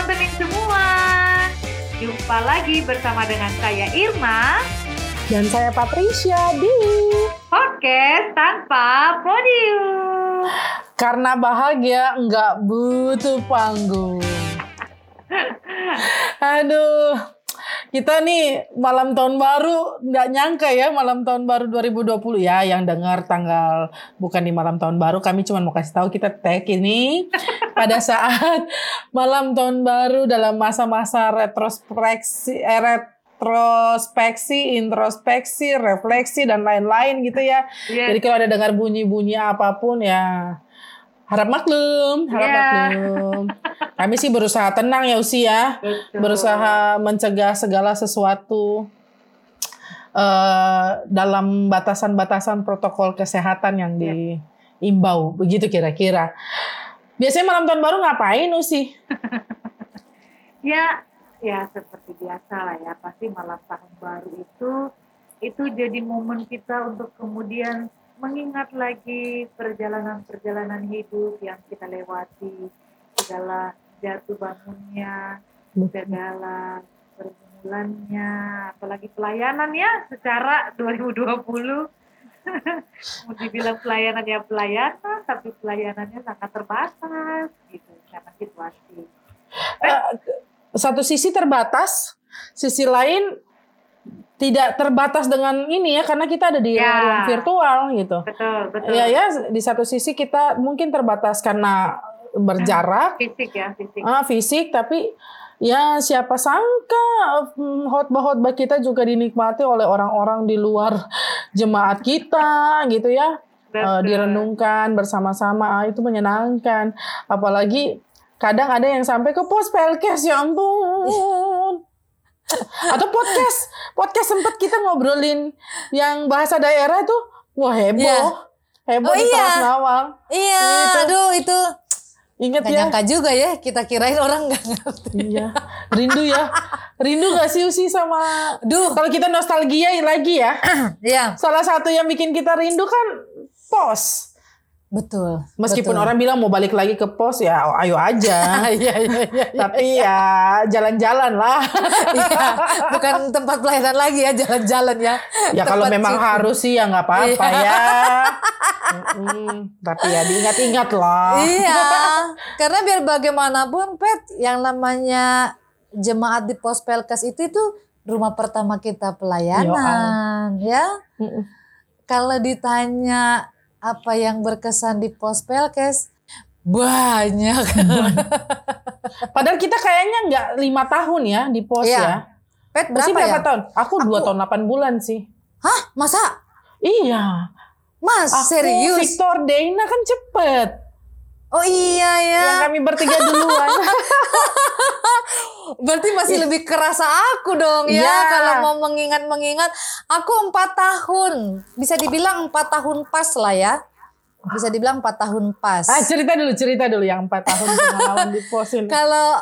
teman-teman semua. Jumpa lagi bersama dengan saya Irma. Dan saya Patricia di Podcast tanpa podium. Karena bahagia nggak butuh panggung. Aduh, kita nih malam tahun baru nggak nyangka ya malam tahun baru 2020 ya yang dengar tanggal bukan di malam tahun baru kami cuma mau kasih tahu kita tag ini pada saat malam tahun baru dalam masa-masa retrospeksi eh, retrospeksi, introspeksi, refleksi dan lain-lain gitu ya. Yes. Jadi kalau ada dengar bunyi-bunyi apa pun ya harap maklum, harap Yeah. maklum. Kami sih berusaha tenang ya Usi ya, Betul. berusaha mencegah segala sesuatu eh dalam batasan-batasan protokol kesehatan yang diimbau, begitu kira-kira. Biasanya malam tahun baru ngapain Usi? Ya, ya seperti biasa lah ya. Pasti malam tahun baru itu itu jadi momen kita untuk kemudian mengingat lagi perjalanan-perjalanan hidup yang kita lewati, segala jatuh bangunnya, segala pergumulannya, apalagi pelayanan ya secara 2020. Mau dibilang pelayanan ya pelayanan, tapi pelayanannya sangat terbatas gitu karena situasi. Eh, satu sisi terbatas, sisi lain tidak terbatas dengan ini ya karena kita ada di Ya. ruang virtual gitu. Betul, betul. Iya ya, di satu sisi kita mungkin terbatas karena berjarak, Fisik ya, fisik. ah, fisik, tapi ya siapa sangka hmm, khotbah-khotbah kita juga dinikmati oleh orang-orang di luar jemaat kita gitu ya. Eh, Betul. direnungkan bersama-sama ah, itu menyenangkan apalagi kadang ada yang sampai ke pos pelkes ya ampun atau podcast. Podcast sempat kita ngobrolin yang bahasa daerah itu wah heboh. Iya. heboh Oh, di iya. Trasnawang Iya, Gitu. aduh itu. Inget gak ya? nyangka juga ya kita kirain orang gak ngerti. iya. Rindu ya. Rindu gak sih Usi sama Duh, kalau kita nostalgia lagi ya? Ya salah satu yang bikin kita rindu kan pos betul. meskipun betul. orang bilang mau balik lagi ke pos ya ayo aja Iya, iya, iya. tapi ya jalan-jalan lah. Iya, bukan tempat pelayanan lagi ya, jalan-jalan ya. ya kalau memang situ. harus sih ya nggak apa-apa Iya. ya. Mm-mm. Tapi ya diingat-ingat lah. Iya, karena biar bagaimanapun Pet, yang namanya jemaat di pos pelkes itu itu rumah pertama kita pelayanan, ya. Mm-mm. Kalau ditanya apa yang berkesan di pos pelkes, banyak. Padahal kita kayaknya nggak lima tahun ya di pos Iya. ya. Pet berapa berapa ya? tahun? Aku dua tahun 8 bulan sih. Hah, masa? Iya. Mas, Aku serius? Victor Dana kan cepet. Oh iya ya. Yang kami bertiga duluan. Berarti masih lebih kerasa aku dong ya Iya. kalau mau mengingat-mengingat. Aku empat tahun, bisa dibilang empat tahun pas lah ya. Bisa dibilang empat tahun pas. ah, cerita dulu, cerita dulu yang 4 tahun pengalaman di pos ini. Kalau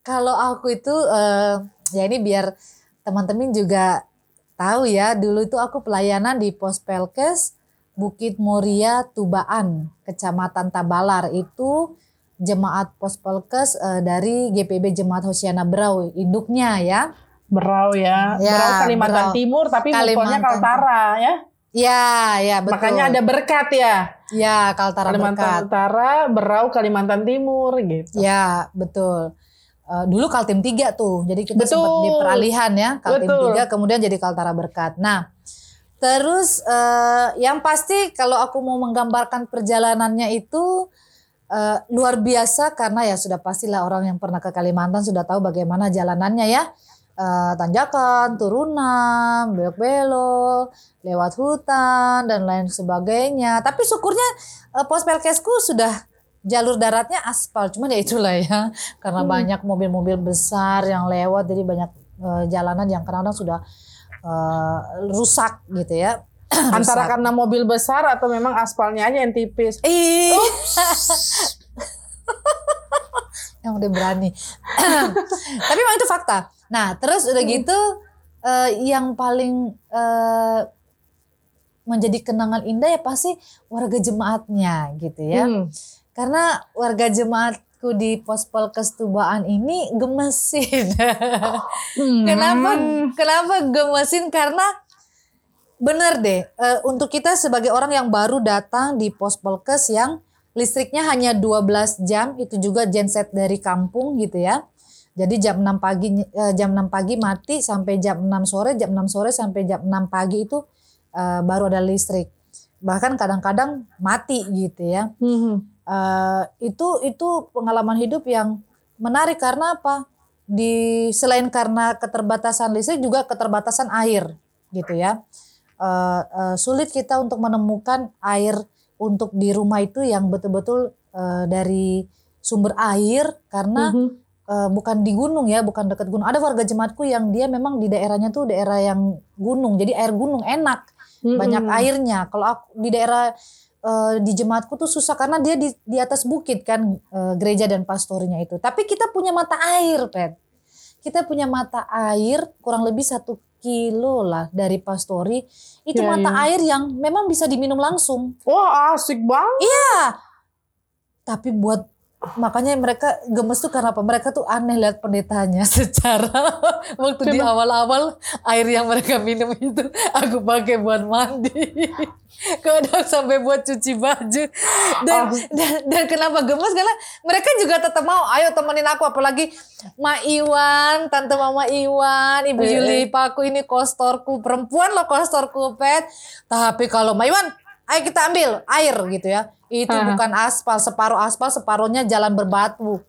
kalau aku itu eh, ya ini biar teman-teman juga tahu ya. Dulu itu aku pelayanan di pos Pelkes Bukit Moria Tubaan, Kecamatan Tabalar itu jemaat pos Pelkes eh, dari GPB Jemaat Hosiana Brau induknya ya. Berau ya. Ya, Berau Kalimantan Berau. Timur tapi mukulnya Kalimantan. Kaltara ya. Ya, ya betul. Makanya ada berkat ya. ya Kaltara Kalimantan Berkat. Utara, Berau, Kalimantan Timur gitu. Ya, betul. Eh, dulu Kaltim 3 tuh. Jadi kita Betul. sempat di peralihan ya, Kaltim Betul. 3 kemudian jadi Kaltara Berkat. Nah, terus eh, yang pasti kalau aku mau menggambarkan perjalanannya itu eh, luar biasa karena ya sudah pastilah orang yang pernah ke Kalimantan sudah tahu bagaimana jalanannya ya. Eh, tanjakan, turunan, belok-belok, lewat hutan dan lain sebagainya. Tapi syukurnya eh, pos pelkesku sudah jalur daratnya aspal, cuman ya itulah ya karena banyak mobil-mobil besar yang lewat, jadi banyak eh, jalanan yang kadang-kadang sudah eh, rusak gitu ya. Antara Rusak. karena mobil besar atau memang aspalnya aja yang tipis. Ih. yang udah berani. Tapi memang itu fakta. Nah, terus udah gitu eh, yang paling eh, menjadi kenangan indah ya pasti warga jemaatnya gitu ya. Hmm. Karena warga jemaat jemaatku di Pospol Kestubaan ini gemesin. Hmm. kenapa? Kenapa gemesin? Karena bener deh, eh, untuk kita sebagai orang yang baru datang di Pospolkes yang listriknya hanya 12 jam, itu juga genset dari kampung gitu ya. Jadi jam 6 pagi eh, jam 6 pagi mati sampai jam 6 sore, jam 6 sore sampai jam 6 pagi itu eh, baru ada listrik. Bahkan kadang-kadang mati gitu ya. Hmm. Eh, itu itu pengalaman hidup yang menarik karena apa? Di selain karena keterbatasan listrik juga keterbatasan air gitu ya. Eh, eh, sulit kita untuk menemukan air untuk di rumah itu yang betul-betul eh, dari sumber air karena Mhm. eh, bukan di gunung ya, bukan dekat gunung. Ada warga jemaatku yang dia memang di daerahnya tuh daerah yang gunung, jadi air gunung enak, banyak Mm-mm. airnya. Kalau aku di daerah eh, di jemaatku tuh susah karena dia di, di atas bukit kan eh, gereja dan pastornya itu. Tapi kita punya mata air, Pet. Kita punya mata air kurang lebih satu kilo lah dari pastori. Itu Iya, mata iya. air yang memang bisa diminum langsung. Wah asik banget. Iya. Tapi buat makanya mereka gemes tuh karena apa? Mereka tuh aneh lihat pendetanya secara waktu di Kenapa? awal-awal air yang mereka minum itu aku pakai buat mandi. Kadang sampai buat cuci baju. Dan, Oh. dan, dan kenapa gemes? Karena mereka juga tetap mau, ayo temenin aku. Apalagi Ma Iwan, Tante Mama Iwan, Ibu Eh, Yuli, eh. Paku ini kostorku. Perempuan loh kostorku, Pet. Tapi kalau Ma Iwan, ayo kita ambil air gitu ya. Itu Aha. bukan aspal, separuh aspal, separuhnya jalan berbatu.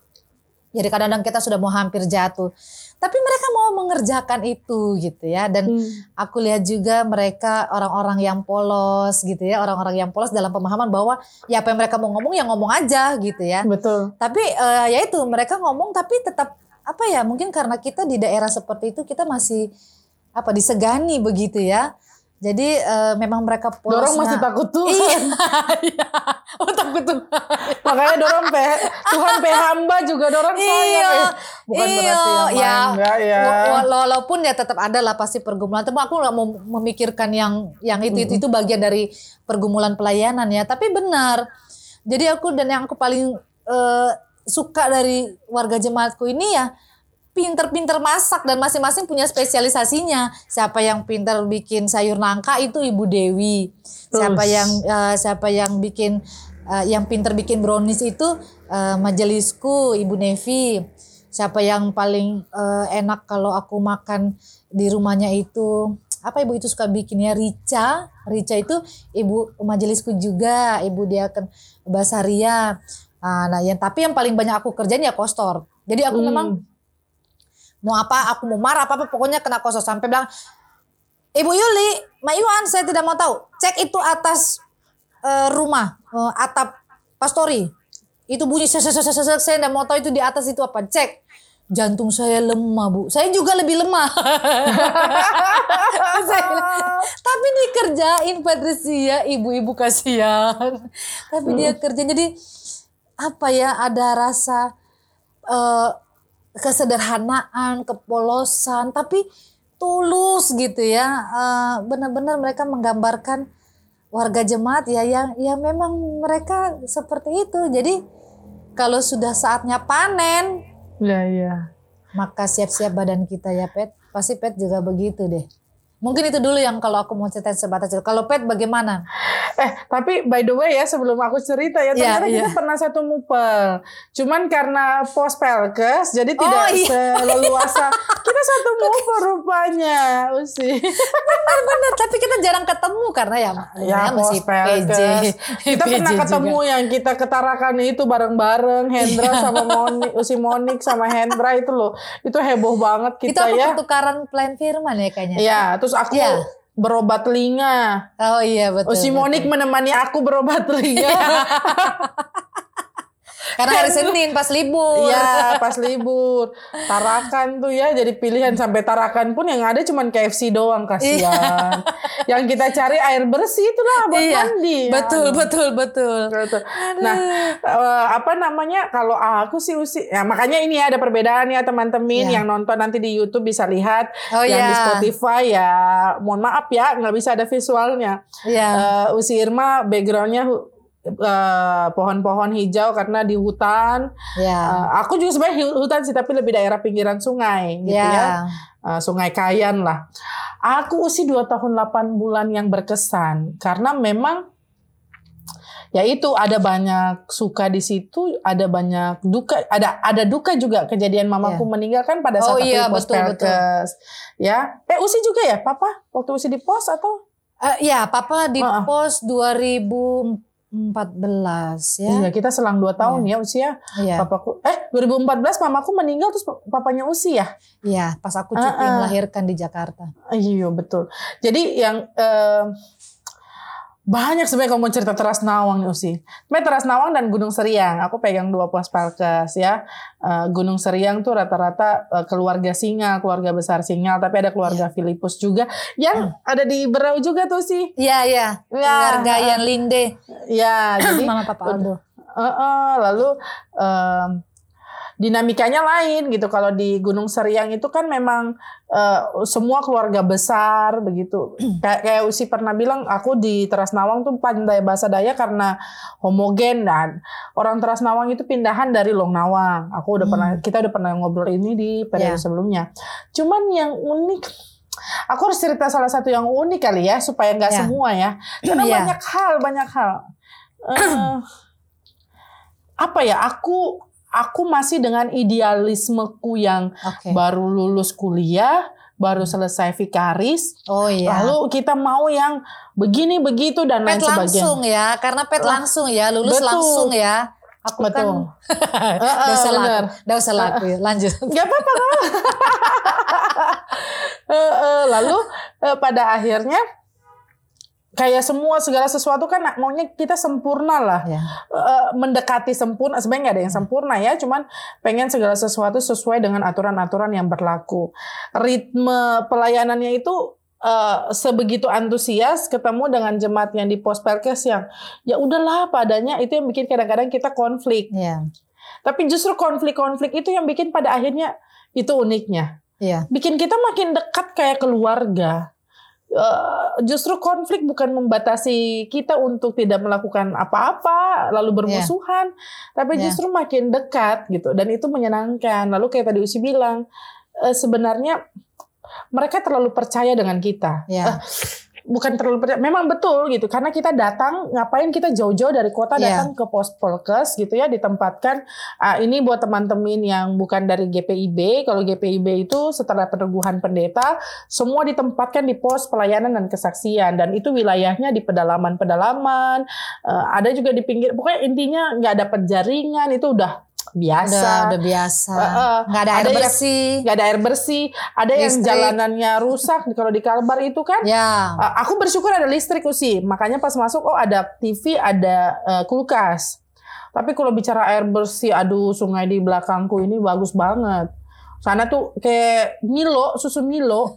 Jadi kadang-kadang kita sudah mau hampir jatuh. Tapi mereka mau mengerjakan itu gitu ya. Dan Hmm. aku lihat juga mereka orang-orang yang polos gitu ya. Orang-orang yang polos dalam pemahaman bahwa ya apa yang mereka mau ngomong ya ngomong aja gitu ya. Betul. Tapi eh, ya itu mereka ngomong tapi tetap apa ya mungkin karena kita di daerah seperti itu kita masih apa disegani begitu ya. Jadi eh, memang mereka polos. Dorong masih Nah, takut tuh. Iya, iya. Oh takut tuh. Makanya dorong pe Tuhan pe hamba juga dorong sayang. Iya, eh. Bukan iya, berarti yang ya. enggak ya. Wa- Walaupun ya tetap ada lah pasti pergumulan. Tapi aku nggak mau memikirkan yang yang itu, itu itu bagian dari pergumulan pelayanan ya. Tapi benar. Jadi aku dan yang aku paling eh, suka dari warga jemaatku ini ya pinter-pinter masak dan masing-masing punya spesialisasinya. Siapa yang pinter bikin sayur nangka itu Ibu Dewi. Siapa Terus. yang eh, siapa yang bikin eh, yang pinter bikin brownies itu eh, majelisku Ibu Nevi. Siapa yang paling eh, enak kalau aku makan di rumahnya itu apa ibu itu suka bikinnya Rica. Rica itu ibu majelisku juga, ibu dia kan Basaria. Ah, Nah, yang tapi yang paling banyak aku kerjain ya kostor. Jadi aku Hmm. memang mau apa, aku mau marah apa apa pokoknya kena kostor sampai bilang Ibu Yuli, Mak Iwan, saya tidak mau tahu. Cek itu atas eh, rumah, eh, atap pastori. Itu bunyi ses, saya tidak mau tahu itu di atas itu apa. Cek. Jantung saya lemah, Bu. Saya juga lebih lemah. Saya Tapi dikerjain Patricia, ibu-ibu kasihan. Tapi dia kerja jadi apa ya ada rasa eh, kesederhanaan, kepolosan, tapi tulus gitu ya. Eh, Benar-benar mereka menggambarkan warga jemaat ya yang ya memang mereka seperti itu. Jadi kalau sudah saatnya panen, Iya, iya. maka siap-siap badan kita ya Pet. Pasti Pet juga begitu deh. Mungkin itu dulu yang kalau aku mau cerita sebatas itu. Kalau Pet bagaimana? Eh, tapi by the way ya sebelum aku cerita ya ternyata kita iya. pernah satu mupel. Cuman karena pos pelkes jadi Oh, tidak iya. seleluasa. kita satu mupel rupanya, Usi. Benar, tapi kita jarang ketemu karena ya, ya namanya masih. PJ. Kita PJ pernah juga. ketemu yang kita ketarakan itu bareng-bareng Hendra Iya. sama Monik, Usi Monik sama Hendra itu loh. Itu heboh banget Itu kita aku ya. pertukaran plan firman ya kayaknya. Iya, terus aku Iya. berobat telinga. Oh iya betul. Usi Monik betul. menemani aku berobat telinga. Karena hari Senin pas libur. Iya pas libur Tarakan tuh ya jadi pilihan sampai Tarakan pun yang ada cuman KFC doang kasihan yang kita cari air bersih itulah buat Iya, mandi betul, Aduh. betul, betul. Betul. Nah, eh, apa namanya? Kalau aku sih usi, ya makanya ini ada perbedaan ya teman-teman Iya. yang nonton nanti di YouTube bisa lihat, Oh yang di iya. Spotify ya, mohon maaf ya nggak bisa ada visualnya. Iya. Eh, usi Irma backgroundnya eh, pohon-pohon hijau karena di hutan. Ya. Eh, aku juga sebenarnya hu- hutan sih tapi lebih daerah pinggiran sungai gitu ya. ya. Eh, sungai Kayan lah. Aku usia 2 tahun 8 bulan yang berkesan karena memang ya itu ada banyak suka di situ, ada banyak duka, ada ada duka juga kejadian mamaku meninggal kan pada Oh saat aku iya, betul, betul. Ya, eh Usi juga ya, Papa? Waktu Usi di pos atau? Eh, ya, Papa di Heeh. pos 2014 ya. Iya, kita selang 2 tahun ya usia. Iya. Papaku eh 2014 mamaku meninggal terus papanya Usi ya? Iya, pas aku cuti Heeh. melahirkan di Jakarta. Iya betul. Jadi yang eh, banyak sebenarnya kalau mau cerita Teras Nawang nih Usi. Sebenarnya Teras Nawang dan Gunung Seriang. Aku pegang dua pos Pelkes ya. Eh, Gunung Seriang tuh rata-rata eh, keluarga Singal, keluarga besar Singal. Tapi ada keluarga Filipus juga yang ada di Berau juga tuh sih. Iya, iya. Keluarga yang Linde. Ya, jadi Mama Papa Aldo. Eh, eh, lalu em, dinamikanya lain gitu. Kalau di Gunung Seriang itu kan memang eh, semua keluarga besar begitu. kayak kayak Usi pernah bilang, aku di Teras Nawang tuh pandai bahasa Daya karena homogen dan orang Teras Nawang itu pindahan dari Long Nawang. Aku udah Hmm. pernah, kita udah pernah ngobrol ini di periode Ya. sebelumnya. Cuman yang unik Aku harus cerita salah satu yang unik kali ya supaya nggak Ya. semua ya. Karena Ya. banyak hal, banyak hal. Eh, apa ya? Aku aku masih dengan idealismeku yang Oke. baru lulus kuliah, baru selesai vikaris, Oh iya. lalu kita mau yang begini begitu dan lain pet langsung sebagainya. ya, karena pet langsung ya, lulus Betul. langsung ya. Aku kan Betul. Gak usah laku, bener. gak usah laku ya. Lanjut. Gak apa-apa. Eh, eh, lalu eh, pada akhirnya kayak semua segala sesuatu kan maunya kita sempurna lah. Ya. Eh, mendekati sempurna sebenarnya nggak ada yang sempurna ya cuman pengen segala sesuatu sesuai dengan aturan-aturan yang berlaku ritme pelayanannya itu eh, sebegitu antusias ketemu dengan jemaat yang di pos perkes yang ya udahlah padanya itu yang bikin kadang-kadang kita konflik Iya. tapi justru konflik-konflik itu yang bikin pada akhirnya itu uniknya Iya. bikin kita makin dekat kayak keluarga. Eh, justru konflik bukan membatasi kita untuk tidak melakukan apa-apa lalu bermusuhan, tapi Iya. justru makin dekat gitu dan itu menyenangkan. Lalu kayak tadi Usi bilang eh, sebenarnya mereka terlalu percaya dengan kita. Iya. Eh, bukan terlalu percaya, memang betul gitu karena kita datang ngapain kita jauh-jauh dari kota Iya. datang ke pos polkes gitu ya ditempatkan Ah, ini buat teman-teman yang bukan dari GPIB. Kalau GPIB itu setelah peneguhan pendeta, semua ditempatkan di pos pelayanan dan kesaksian. Dan itu wilayahnya di pedalaman-pedalaman. Eh, ada juga di pinggir. Pokoknya intinya nggak dapat jaringan. Itu udah biasa. Udah, udah biasa. Eh, eh, Nggak ada air ada yang- bersih. Nggak ada air bersih. Ada yang Listrik. jalanannya rusak. Kalau di Kalbar itu kan. Ya. Uh, aku bersyukur ada listrik sih. Makanya pas masuk oh ada TV, ada uh, kulkas. Tapi kalau bicara air bersih, aduh sungai di belakangku ini bagus banget. Sana tuh kayak Milo, susu Milo.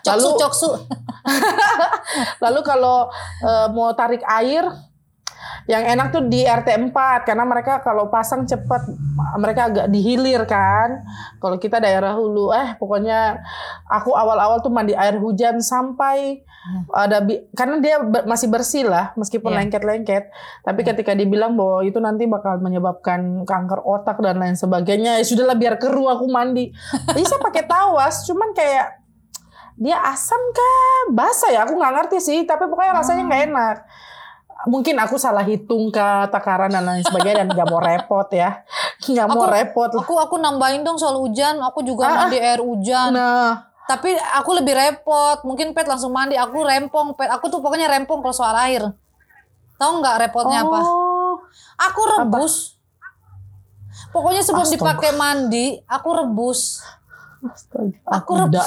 Coksu, Lalu- coksu. Lalu kalau uh, mau tarik air, yang enak tuh di RT 4 karena mereka kalau pasang cepat mereka agak dihilir kan. Kalau kita daerah hulu, eh pokoknya aku awal-awal tuh mandi air hujan sampai ada bi- karena dia masih bersih lah meskipun Iya. lengket-lengket. Tapi ketika dibilang bahwa itu nanti bakal menyebabkan kanker otak dan lain sebagainya, ya sudahlah biar keruh aku mandi. Bisa pakai tawas, cuman kayak dia asam kah basah ya aku nggak ngerti sih tapi pokoknya rasanya nggak enak mungkin aku salah hitung ke takaran dan lain sebagainya dan nggak mau repot ya nggak mau repot lah Aku aku nambahin dong soal hujan. Aku juga Ah, mandi air hujan. nah Tapi aku lebih repot. Mungkin pet langsung mandi. Aku rempong pet. Aku tuh pokoknya rempong kalau soal air. Tahu nggak repotnya apa? oh Aku rebus. Pokoknya sebelum Astaga. dipakai mandi, aku rebus. astaga. Aku aku udah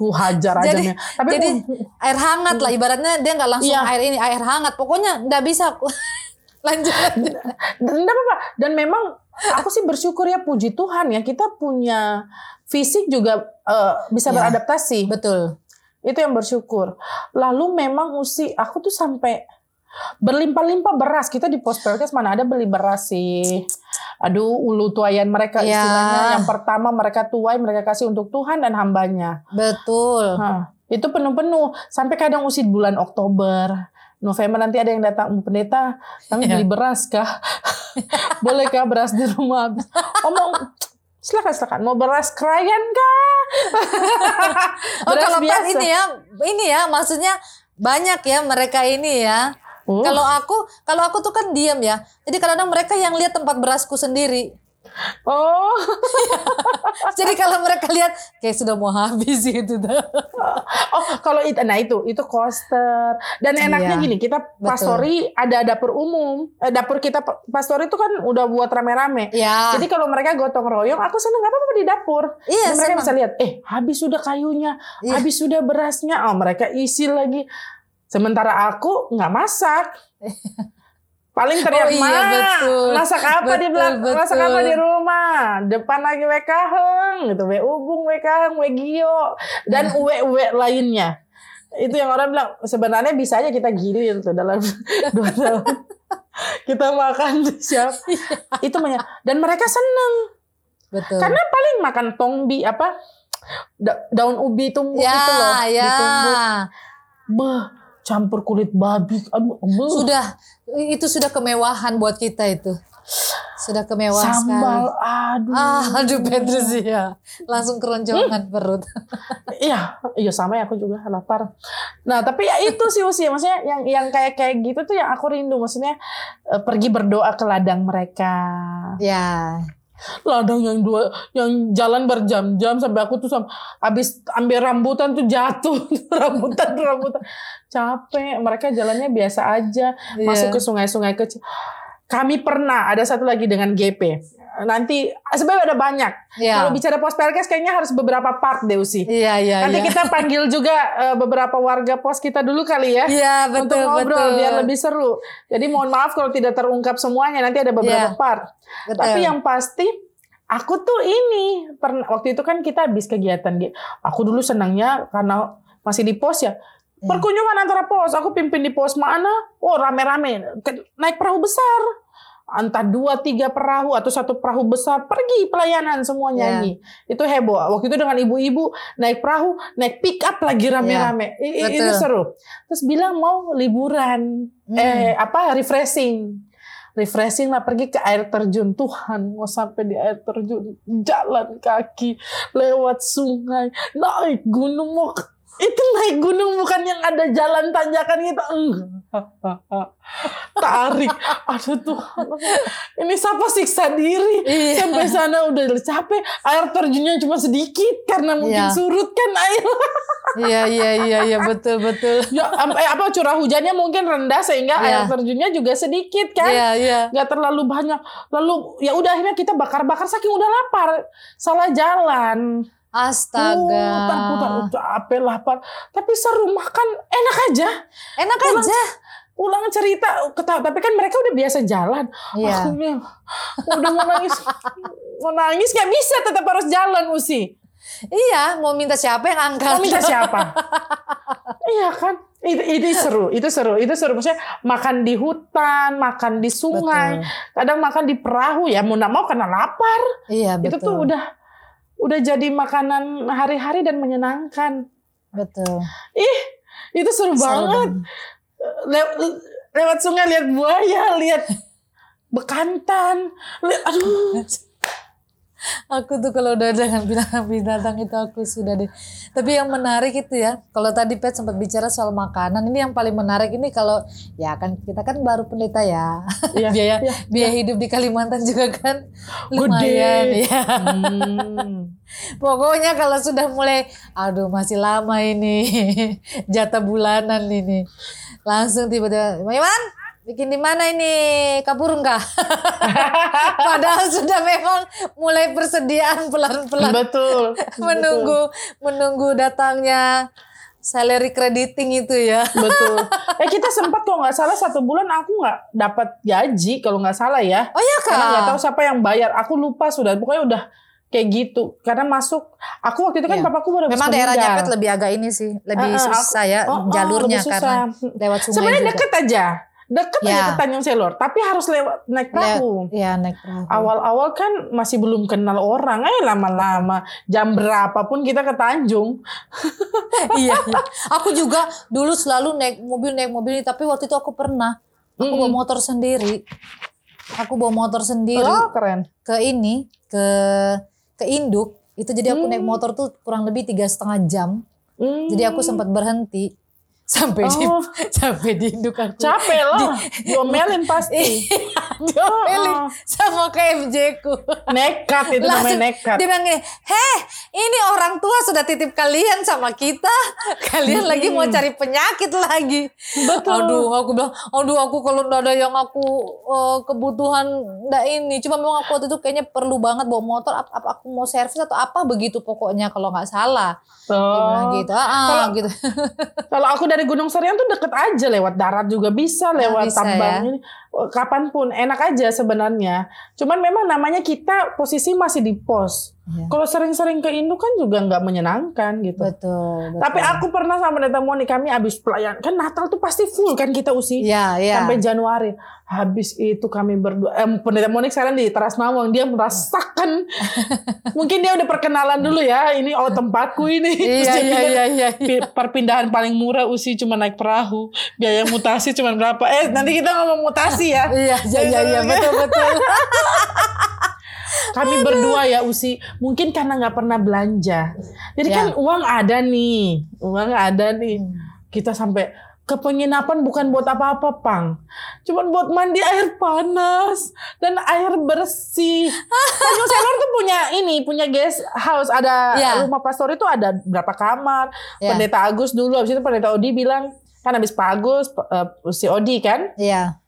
ku hajar aja Jadi- nih tapi Jadi aku- air hangat lah ibaratnya dia nggak langsung Iya. air ini air hangat. Pokoknya nggak bisa lanjut. lanjut. Enggak apa-apa. Dan memang aku sih bersyukur ya puji Tuhan ya kita punya fisik juga eh, bisa Ya. beradaptasi. Betul. Itu yang bersyukur. Lalu memang usi aku tuh sampai berlimpah-limpah beras. Kita di pos Pelkes mana ada beli beras sih. Aduh, ulu tuayan mereka Ya. istilahnya. Yang pertama mereka tuai, mereka kasih untuk Tuhan dan hambanya. Betul. Itu penuh-penuh. Sampai kadang usi bulan Oktober. November nanti ada yang datang "Bu pendeta, kami Iya. beli beras kah? Boleh kah beras di rumah? Omong silakan silakan mau beras krayan kah? Oh Beras kalau pas biasa. ini ya, ini ya maksudnya banyak ya mereka ini ya. Oh. Kalau aku, kalau aku tuh kan diam ya. Jadi kadang-kadang mereka yang lihat tempat berasku sendiri. Oh, Jadi kalau mereka lihat kayak sudah mau habis gitu. oh kalau itu, nah itu itu coaster. Dan enaknya Iya. gini, kita pastori ada dapur umum. Eh, dapur kita pa- pastori itu kan udah buat rame-rame. ya. Jadi kalau mereka gotong royong, aku seneng nggak apa-apa di dapur. Iya, Dan mereka senang. bisa lihat, eh habis sudah kayunya, Iya. habis sudah berasnya, oh mereka isi lagi. Sementara aku nggak masak. Paling teriak Oh iya, "Ma, betul. masak apa di Betul, belakang, masak betul. apa di rumah, depan lagi we kaheng, gitu, we ubung, we kaheng, we gio, dan uwe uwe lainnya. Itu yang orang bilang sebenarnya bisa aja kita gilir tuh dalam dua tahun. Kita makan siap. Itu banyak. Dan mereka seneng. Betul. Karena paling makan tongbi apa da- daun ubi tumbuk ya, itu loh, ya. ditumbuk. Beh, campur kulit babi. Aduh, beh. Sudah itu sudah kemewahan buat kita itu. Sudah kemewahan sambal, sekali. aduh. Ah, aduh Petrus ya. Langsung keroncongan perut. Iya, iya sama ya aku juga lapar. Nah, tapi ya itu sih usia maksudnya yang yang kayak kayak gitu tuh yang aku rindu maksudnya eh, pergi berdoa ke ladang mereka. ya. Ladang yang dua yang jalan berjam-jam sampai aku tuh sam- habis ambil rambutan tuh jatuh. Rambutan rambutan. Capek mereka jalannya biasa aja. Iya. masuk ke sungai-sungai kecil. Kami pernah ada satu lagi dengan GP nanti sebenarnya ada banyak Ya. kalau bicara pos perkes kayaknya harus beberapa part deh usi Iya, iya, nanti iya. kita panggil juga eh, beberapa warga pos kita dulu kali ya Iya, untuk betul, ngobrol betul. biar lebih seru. Jadi mohon maaf kalau tidak terungkap semuanya nanti ada beberapa Iya. part. Betul. Tapi yang pasti aku tuh ini pernah waktu itu kan kita habis kegiatan Gi. Aku dulu senangnya karena masih di pos ya. Iya. Perkunjungan antara pos, aku pimpin di pos mana? Oh rame-rame, naik perahu besar. Entah dua tiga perahu atau satu perahu besar pergi pelayanan semua Iya. nyanyi itu heboh. Waktu itu dengan ibu-ibu naik perahu naik pick up lagi rame-rame. I- itu seru. Terus bilang mau liburan. Hmm. eh apa refreshing. Refreshing lah pergi ke air terjun. Tuhan mau sampai di air terjun jalan kaki lewat sungai naik gunung mau itu naik gunung bukan yang ada jalan tanjakan gitu. Enggak tarik. Aduh Tuhan. Ini siapa siksa diri? Iya. sampai sana udah capek. Air terjunnya cuma sedikit karena mungkin Iya. surut kan air Iya, iya, iya, iya, betul, betul. ya eh, apa curah hujannya mungkin rendah sehingga Iya. air terjunnya juga sedikit kan? Iya, iya. nggak terlalu banyak. Lalu ya udah akhirnya kita bakar-bakar saking udah lapar. Salah jalan Astaga. putar-putar udah capek lapar tapi seru makan enak aja Enak Pulang- aja. ulang cerita ketawa tapi kan mereka udah biasa jalan Iya. aku bilang, udah mau nangis mau nangis nggak bisa tetap harus jalan usi Iya, mau minta siapa yang angkat? mau minta siapa iya kan itu, itu seru itu seru itu seru maksudnya makan di hutan makan di sungai Betul. kadang makan di perahu ya mau nggak mau karena lapar Iya, betul. itu tuh udah udah jadi makanan hari-hari dan menyenangkan. Betul. ih itu seru, Seru banget. Le- lewat sungai lihat buaya lihat bekantan. Lihat aduh Aku tuh kalau udah dengan binatang-binatang itu aku sudah deh. Tapi yang menarik itu ya, kalau tadi Pet sempat bicara soal makanan, ini yang paling menarik ini kalau ya kan kita kan baru pendeta ya. Iya, biaya iya, biaya hidup di Kalimantan juga kan Gede. lumayan ya. Hmm. Pokoknya kalau sudah mulai aduh masih lama ini jatah bulanan ini. Langsung tiba-tiba, Iman, bikin di mana ini? Kapurung kah? Padahal sudah memang mulai persediaan pelan-pelan betul menunggu menunggu datangnya salary crediting itu ya. betul eh kita sempat kalau nggak salah satu bulan aku nggak dapat gaji kalau nggak salah ya Oh ya karena nggak tahu kak. siapa yang bayar aku lupa sudah pokoknya udah kayak gitu karena masuk aku waktu itu kan Iya. papaku baru Memang. Pet lebih agak ini sih, lebih ah, susah ya Oh, oh, jalurnya lebih karena susah. lewat sungai sebenarnya deket aja Deket Ya. aja ke Tanjung Selor, tapi harus lewat naik perahu. Ya naik perahu. Awal-awal kan masih belum kenal orang, eh lama-lama jam berapapun kita ke Tanjung. iya, iya. Aku juga dulu selalu naik mobil naik mobil tapi waktu itu aku pernah aku bawa motor sendiri. Aku bawa motor sendiri Oh, keren. ke ini ke ke induk itu jadi aku Hmm. naik motor tuh kurang lebih tiga setengah jam. Hmm. Jadi aku sempat berhenti sampai di Oh. sampai di induk aku. capek lah, diomelin pasti. Diomelin Oh, oh. sama KFJ ku. Nekat itu namanya nekat. Dia bilang heh ini orang tua sudah titip kalian sama kita. Kalian lagi mau cari penyakit lagi. Betul. Aduh aku bilang, aduh aku kalau ada yang aku eh, kebutuhan nggak ini. Cuma memang aku waktu itu kayaknya perlu banget bawa motor. Apa, apa aku mau servis atau apa begitu pokoknya kalau nggak salah. Dia bilang Oh. gitu, ah, ah, Kalau- gitu. Kalau aku dari Gunung Serian tuh deket aja lewat darat juga bisa, lewat bisa tambang ya. ini. Oh, Kapan pun enak aja sebenarnya. Cuman memang namanya kita posisi masih di pos. Iya. Kalau sering-sering ke Indo kan juga nggak menyenangkan gitu. Betul, betul. Tapi aku pernah sama Pendeta Moni kami habis pelayan kan Natal tuh pasti full kan kita usi Iya, iya. sampai Januari. Habis itu kami berdua eh, Pendeta Monik sekarang di Teras Nawang dia merasakan mungkin dia udah perkenalan dulu ya ini oh tempatku ini. Terus Iya, dia iya, iya, iya. "Pi- perpindahan paling murah usi cuma naik perahu biaya mutasi cuma berapa eh nanti kita ngomong mutasi ya Iya, iya, iya, iya, betul, betul. kami berdua ya usi. Mungkin karena nggak pernah belanja. Jadi Ya. kan uang ada nih. Uang ada nih. Kita sampai ke penginapan bukan buat apa-apa pang. Cuman buat mandi air panas dan air bersih. Tanjung Selor tuh punya ini punya guest house. Ada Ya. rumah pastor itu ada berapa kamar. Ya. pendeta Agus dulu habis itu pendeta Odi bilang kan habis Pak Agus eh, si Odi kan? Iya.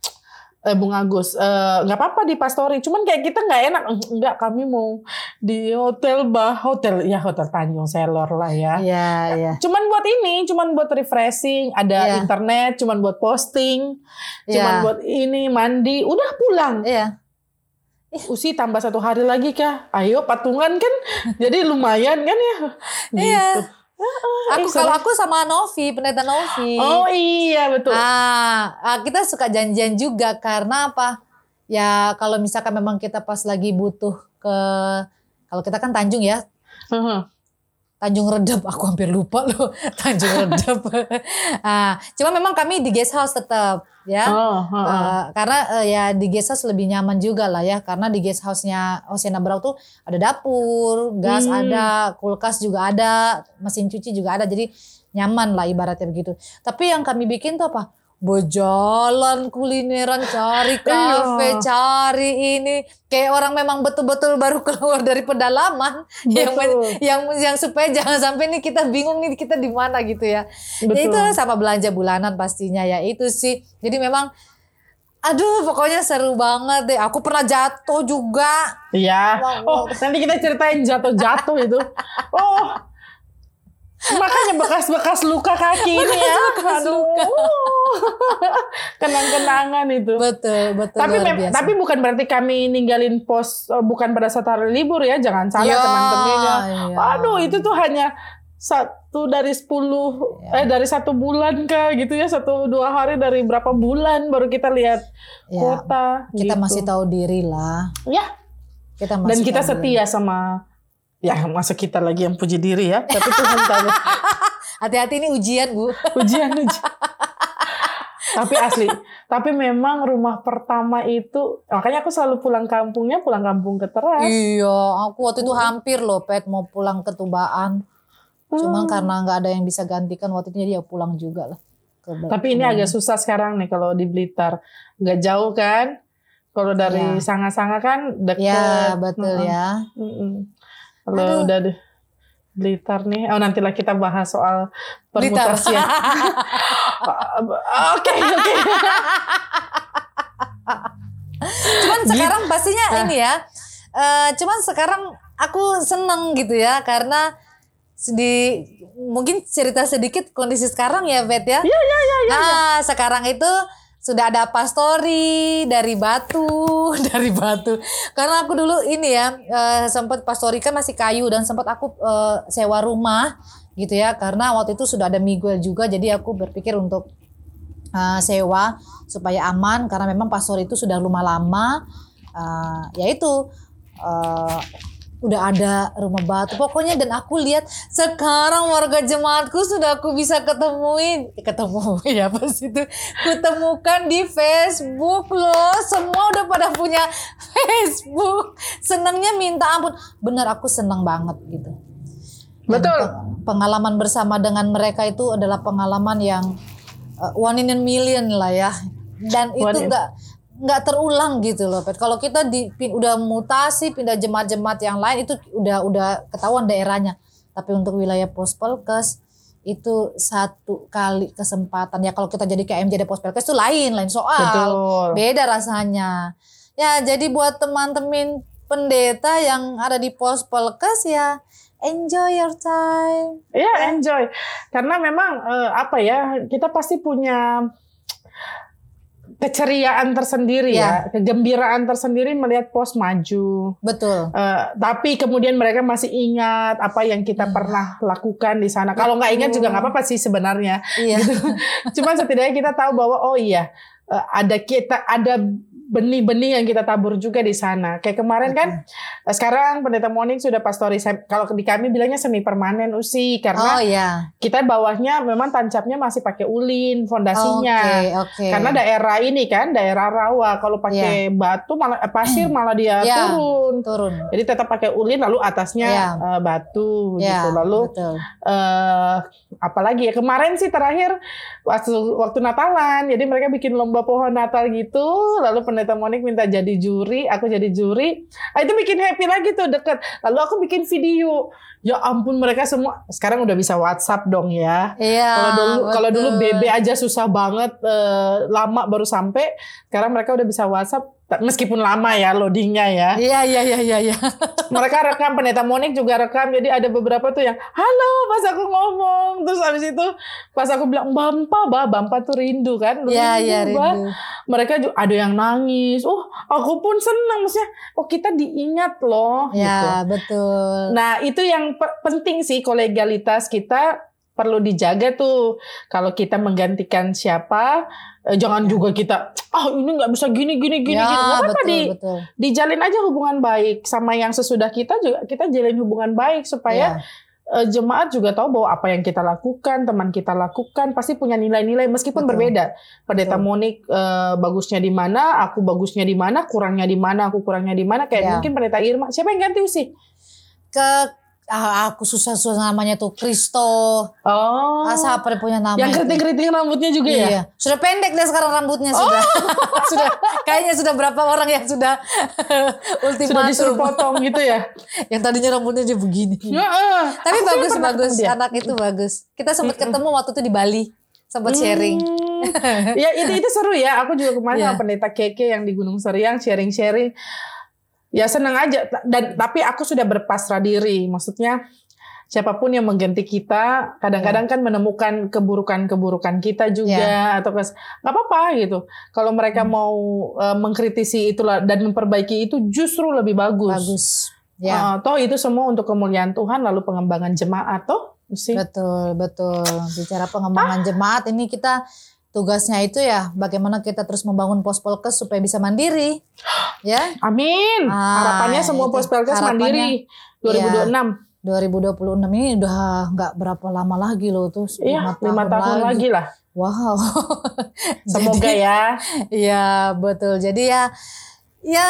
Eh, Bung Agus eh, nggak apa-apa di pastori cuman kayak kita nggak enak nggak kami mau di hotel bah hotel ya hotel Tanjung Selor lah ya Iya, iya. cuman buat ini cuman buat refreshing ada Iya. internet cuman buat posting cuman Iya. buat ini mandi udah pulang Iya. usi tambah satu hari lagi kah ayo patungan kan jadi lumayan kan ya Iya. Aku Eh, kalau aku sama Novi, pendeta Novi. oh iya betul Ah, ah, kita suka janjian juga karena apa? Ya kalau misalkan memang kita pas lagi butuh ke kalau kita kan Tanjung ya, Heeh. Tanjung Redep, aku hampir lupa loh Tanjung Redep. ah, cuma memang kami di guest house tetap ya. oh, heeh. Eh, karena eh, ya di guest house lebih nyaman juga lah ya karena di guest house-nya Hosena Brau tuh ada dapur, gas Hmm. ada, kulkas juga ada, mesin cuci juga ada jadi nyaman lah ibaratnya begitu. Tapi yang kami bikin tuh apa? Berjalan kulineran, cari kafe, Iya. cari ini. Kayak orang memang betul-betul baru keluar dari pedalaman. Yang, Betul. yang yang supaya jangan sampai nih kita bingung nih kita di mana gitu ya. Ya Betul. itu sama belanja bulanan pastinya ya itu sih. Jadi memang aduh pokoknya seru banget deh. Aku pernah jatuh juga. Iya. Oh, nanti kita ceritain jatuh-jatuh itu. Oh. Makanya bekas-bekas luka kaki ini ya. Aduh. luka. Kenang-kenangan itu. Betul, betul Tapi biasa. tapi bukan berarti kami ninggalin pos eh, bukan pada saat hari libur ya, jangan salah Ya, teman-temannya. iya. Aduh, itu tuh hanya satu dari sepuluh Ya. eh dari satu bulan kah gitu ya satu dua hari dari berapa bulan baru kita lihat Ya, kota kita gitu. masih tahu diri lah. ya Kita dan masih kita tahu diri. setia sama ya masa kita lagi yang puji diri ya tapi Tuhan tahu Hati-hati ini ujian, Bu. ujian ujian tapi asli tapi memang rumah pertama itu makanya aku selalu pulang kampungnya pulang kampung ke teras iya, aku waktu itu hampir loh Pet mau pulang ke Tubaan. Cuman Hmm. karena nggak ada yang bisa gantikan waktu itu jadi ya pulang juga lah. tapi ini agak susah sekarang nih kalau di Blitar nggak jauh kan kalau dari Iya. Sanga-Sanga kan deket Ya, betul ya. Kalau udah di Blitar nih, oh nantilah kita bahas soal Blitar. permutasian. Oke, oke. Cuman sekarang pastinya Ah. ini ya. eh, cuman sekarang aku seneng gitu ya karena di mungkin cerita sedikit kondisi sekarang ya Bet ya. Iya, iya, iya, iya. Nah, sekarang itu sudah ada pastori dari Batu, dari Batu. Karena aku dulu ini ya eh, sempat pastori kan masih kayu dan sempat aku eh, sewa rumah gitu ya karena waktu itu sudah ada Miguel juga jadi aku berpikir untuk uh, sewa supaya aman karena memang pastor itu sudah rumah lama uh, yaitu uh, udah ada rumah batu. Pokoknya dan aku lihat sekarang warga jemaatku sudah aku bisa ketemuin. Ketemu ya pas itu? Kutemukan di Facebook loh. Semua udah pada punya Facebook. Senangnya minta ampun. Benar aku senang banget gitu. Dan Betul. pe- pengalaman bersama dengan mereka itu adalah pengalaman yang uh, one in a million lah ya. Dan itu in- enggak nggak terulang gitu loh Pet. Kalau kita di pin- udah mutasi pindah jemaat-jemaat yang lain itu udah udah ketahuan daerahnya. Tapi untuk wilayah Pospelkes itu satu kali kesempatan ya kalau kita jadi KMJ di Pospelkes itu lain lain soal. Betul. Beda rasanya. Ya, jadi buat teman-teman pendeta yang ada di Pospelkes ya enjoy your time. Ya enjoy. Karena memang eh, apa ya kita pasti punya keceriaan tersendiri ya, kegembiraan tersendiri melihat pos maju. Betul. Eh, tapi kemudian mereka masih ingat apa yang kita pernah lakukan di sana. Kalau nggak ingat juga nggak apa-apa sih sebenarnya. Iya. Cuma setidaknya kita tahu bahwa oh iya eh, ada kita ada benih-benih yang kita tabur juga di sana. Kayak kemarin kan eh, sekarang pendeta Monik sudah pastori kalau di kami bilangnya semi permanen usi karena Oh iya. kita bawahnya memang tancapnya masih pakai ulin fondasinya. Oke, oke. Karena daerah ini kan daerah rawa kalau pakai batu malah eh, pasir malah dia Iya. turun. turun. Jadi tetap pakai ulin lalu atasnya Iya. eh, batu Ya, gitu. Lalu betul. eh apalagi ya kemarin sih terakhir waktu waktu Natalan. Jadi mereka bikin lomba pohon Natal gitu. Lalu pendeta Monik minta jadi juri, aku jadi juri. Ah, itu bikin happy lagi tuh deket. Lalu aku bikin video. Ya ampun mereka semua sekarang udah bisa WhatsApp dong ya. Iya. Kalau dulu kalau dulu. BB aja susah banget eh, lama baru sampai. Sekarang mereka udah bisa WhatsApp meskipun lama ya loadingnya ya. Iya iya iya iya. iya. Mereka rekam pendeta Monik juga rekam. Jadi ada beberapa tuh yang halo pas aku ngomong. Terus habis itu pas aku bilang Bampa, bah Bampa tuh rindu kan. Iya iya Bah. rindu. Mereka juga ada yang nangis. Oh aku pun senang maksudnya. Oh kita diingat loh. gitu. Ya betul. Nah, itu yang pe- penting sih kolegalitas kita perlu dijaga tuh. Kalau kita menggantikan siapa, eh, jangan juga kita, ah ini nggak bisa gini gini gini ya gini. Betul di, betul. dijalin aja hubungan baik sama yang sesudah kita juga kita jalin hubungan baik supaya Ya, eh, jemaat juga tahu bahwa apa yang kita lakukan, teman kita lakukan pasti punya nilai-nilai meskipun Betul. berbeda. Pendeta Betul. Monik eh, bagusnya di mana, aku bagusnya di mana, kurangnya di mana, aku kurangnya di mana. Kayak Ya. mungkin pendeta Irma, siapa yang ganti Usi? ke ah, aku susah susah namanya tuh Kristo. Oh. Ah, siapa dia punya nama? Yang keriting-keriting rambutnya juga ya? Iya. Sudah pendek deh sekarang rambutnya sudah. sudah kayaknya sudah berapa orang yang sudah Sudah disuruh ultimatum. potong gitu ya? yang tadinya rambutnya dia begini. Ya, eh. Tapi bagus bagus dia. anak itu bagus. Kita sempat ketemu waktu itu di Bali. Sempat sharing. Hmm. ya itu itu seru ya. Aku juga kemarin Iya. sama pendeta Keke yang di Gunung Seriang sharing-sharing. Ya senang aja. Dan tapi aku sudah berpasrah diri. Maksudnya siapa pun yang mengganti kita, kadang-kadang kan menemukan keburukan-keburukan kita juga atau kes- nggak apa-apa gitu. Kalau mereka Hmm. mau eh, mengkritisi itulah dan memperbaiki itu justru lebih bagus. Bagus. Ya. Ah, toh itu semua untuk kemuliaan Tuhan lalu pengembangan jemaat toh sih. Betul, betul. Bicara pengembangan jemaat ini kita tugasnya itu ya bagaimana kita terus membangun pospolkes supaya bisa mandiri. Ya, Amin. Ah, Harapannya semua harapannya. mandiri 2026. 2026 ini udah nggak berapa lama lagi loh tuh. Iya, lima tahun lagi lah. Wow. Semoga Jadi- ya. Iya betul. Jadi ya ya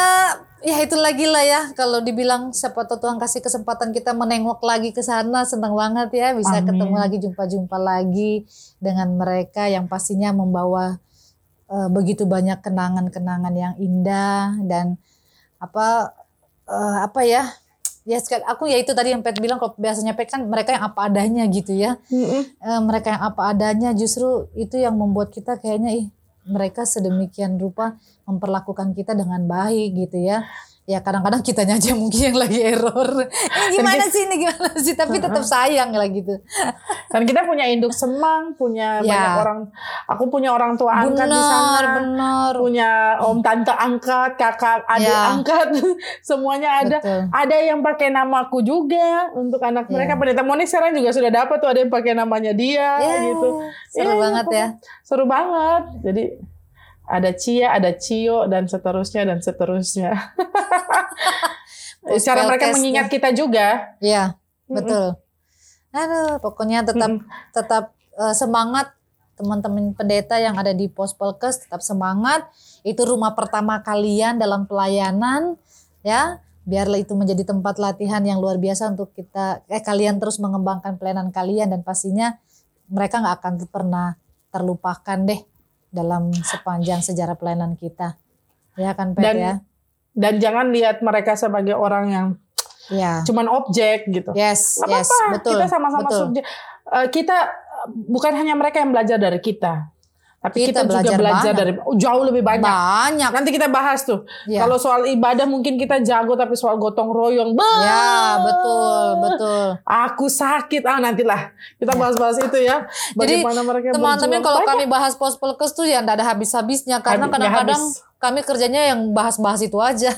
ya itu lagi lah ya. Kalau dibilang siapa tahu Tuhan kasih kesempatan kita menengok lagi ke sana senang banget ya bisa Amin. ketemu lagi jumpa-jumpa lagi dengan mereka yang pastinya membawa eh, begitu banyak kenangan-kenangan yang indah dan apa eh, apa ya? Ya sekali aku ya itu tadi yang Pet bilang kalau biasanya Pet kan mereka yang apa adanya gitu ya. Eh, mereka yang apa adanya justru itu yang membuat kita kayaknya ih mereka sedemikian rupa memperlakukan kita dengan baik gitu ya ya kadang-kadang kitanya aja mungkin yang lagi error. Ini gimana sih ini gimana sih tapi tetap sayang lah gitu. Dan kita punya induk semang, punya Ya. banyak orang. Aku punya orang tua angkat di sana. Benar. Punya om tante angkat, kakak adik Ya. angkat, semuanya ada. Betul. Ada yang pakai namaku juga untuk anak Ya. mereka. Pendeta Monik sekarang juga sudah dapat tuh ada yang pakai namanya dia Ya, gitu. Seru Iya, banget ya. Seru banget. Jadi ada Cia, ada Cio dan seterusnya dan seterusnya. Cara mereka mengingat kita juga. Iya, Mm-mm. betul. Aduh, pokoknya tetap tetap eh, semangat teman-teman pendeta yang ada di Pos Polkes tetap semangat. Itu rumah pertama kalian dalam pelayanan ya. Biarlah itu menjadi tempat latihan yang luar biasa untuk kita eh kalian terus mengembangkan pelayanan kalian dan pastinya mereka nggak akan pernah terlupakan deh dalam sepanjang sejarah pelayanan kita. Ya kan Pet Dan ya? Dan jangan lihat mereka sebagai orang yang Ya. cuman objek gitu. Yes, Gak yes, apa-apa, betul. kita sama-sama subjek. Eh, kita bukan hanya mereka yang belajar dari kita, tapi Kita kita, juga belajar belajar banyak. dari oh, jauh lebih banyak. Banyak. Nanti kita bahas tuh. Ya. Kalau soal ibadah mungkin kita jago, tapi soal gotong royong, bah, Ya, betul, betul. Aku sakit, ah nantilah kita bahas-bahas itu ya. Jadi, Bagaimana mereka Teman-teman kalau Banyak. kami bahas pos polkes tuh ya nggak ada habis-habisnya karena kadang-kadang habis. Kami kerjanya yang bahas-bahas itu aja.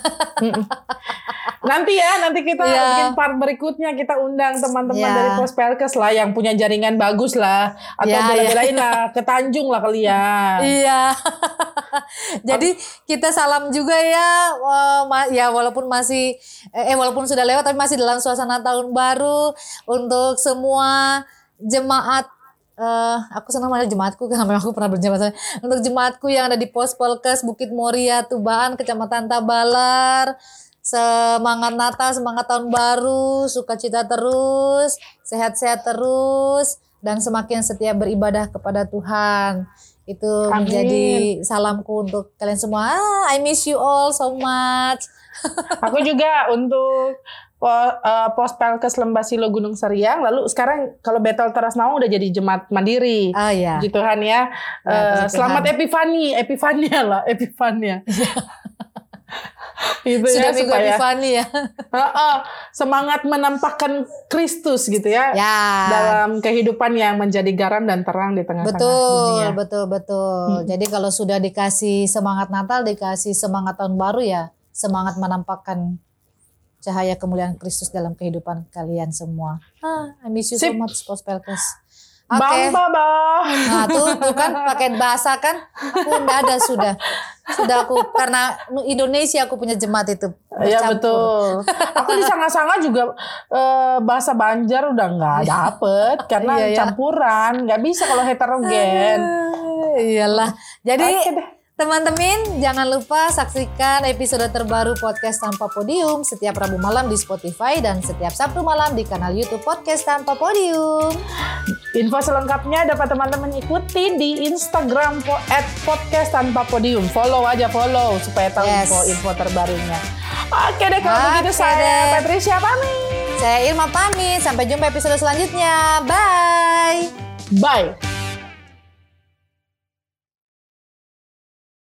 nanti ya, nanti kita Iya. bikin part berikutnya kita undang teman-teman Iya. dari Pos Pelkes lah yang punya jaringan bagus lah atau Iya, bela-belain lah ke Tanjung lah kalian. Iya. Jadi kita salam juga ya, eh, ya walaupun masih eh eh, walaupun sudah lewat tapi masih dalam suasana tahun baru untuk semua jemaat eh aku senang mana jemaatku karena aku pernah berjemaat untuk jemaatku yang ada di Pos Polkes Bukit Moria Tubaan Kecamatan Tabalar. Semangat Natal semangat tahun baru sukacita terus sehat-sehat terus dan semakin setia beribadah kepada Tuhan. Itu Amin. menjadi salamku untuk kalian semua. Ah, I miss you all so much. Aku juga untuk Pos Pelkes Lembasilo Gunung Seriang. Lalu sekarang kalau Battle Teras Nawang udah jadi jemaat mandiri. ah ya Puji Tuhan ya. Ya, Eh, puji selamat. Epifani, Epifania lah, Epifania. itu sudah ya minggu supaya Epifani ya Heeh, semangat menampakkan Kristus gitu ya, ya dalam kehidupan yang menjadi garam dan terang di tengah-tengah Betul, dunia. betul, betul. Jadi kalau sudah dikasih semangat Natal, dikasih semangat tahun baru ya, semangat menampakkan cahaya kemuliaan Kristus dalam kehidupan kalian semua. Ah, I miss you so Sip. much, Pos Pelkes. Oke. Bang Baba. Nah tuh, tuh kan pakai bahasa kan, aku udah ada sudah. Sudah aku, karena Indonesia aku punya jemaat itu. Iya betul. Aku di Sanga-Sanga juga eh, bahasa Banjar udah nggak dapet karena Iya, iya. campuran, nggak bisa kalau heterogen. Ah, Iyalah. Jadi deh. Teman-teman, jangan lupa saksikan episode terbaru podcast Tanpa Podium setiap Rabu malam di Spotify dan setiap Sabtu malam di kanal YouTube Podcast Tanpa Podium. Info selengkapnya dapat teman-teman ikuti di Instagram po at podcast tanpa podium. Follow aja follow supaya tahu Yes. info-info terbarunya. Oke deh kalau begitu saya deh. Patricia pamit. Saya Irma pamit, sampai jumpa episode selanjutnya. Bye! Bye.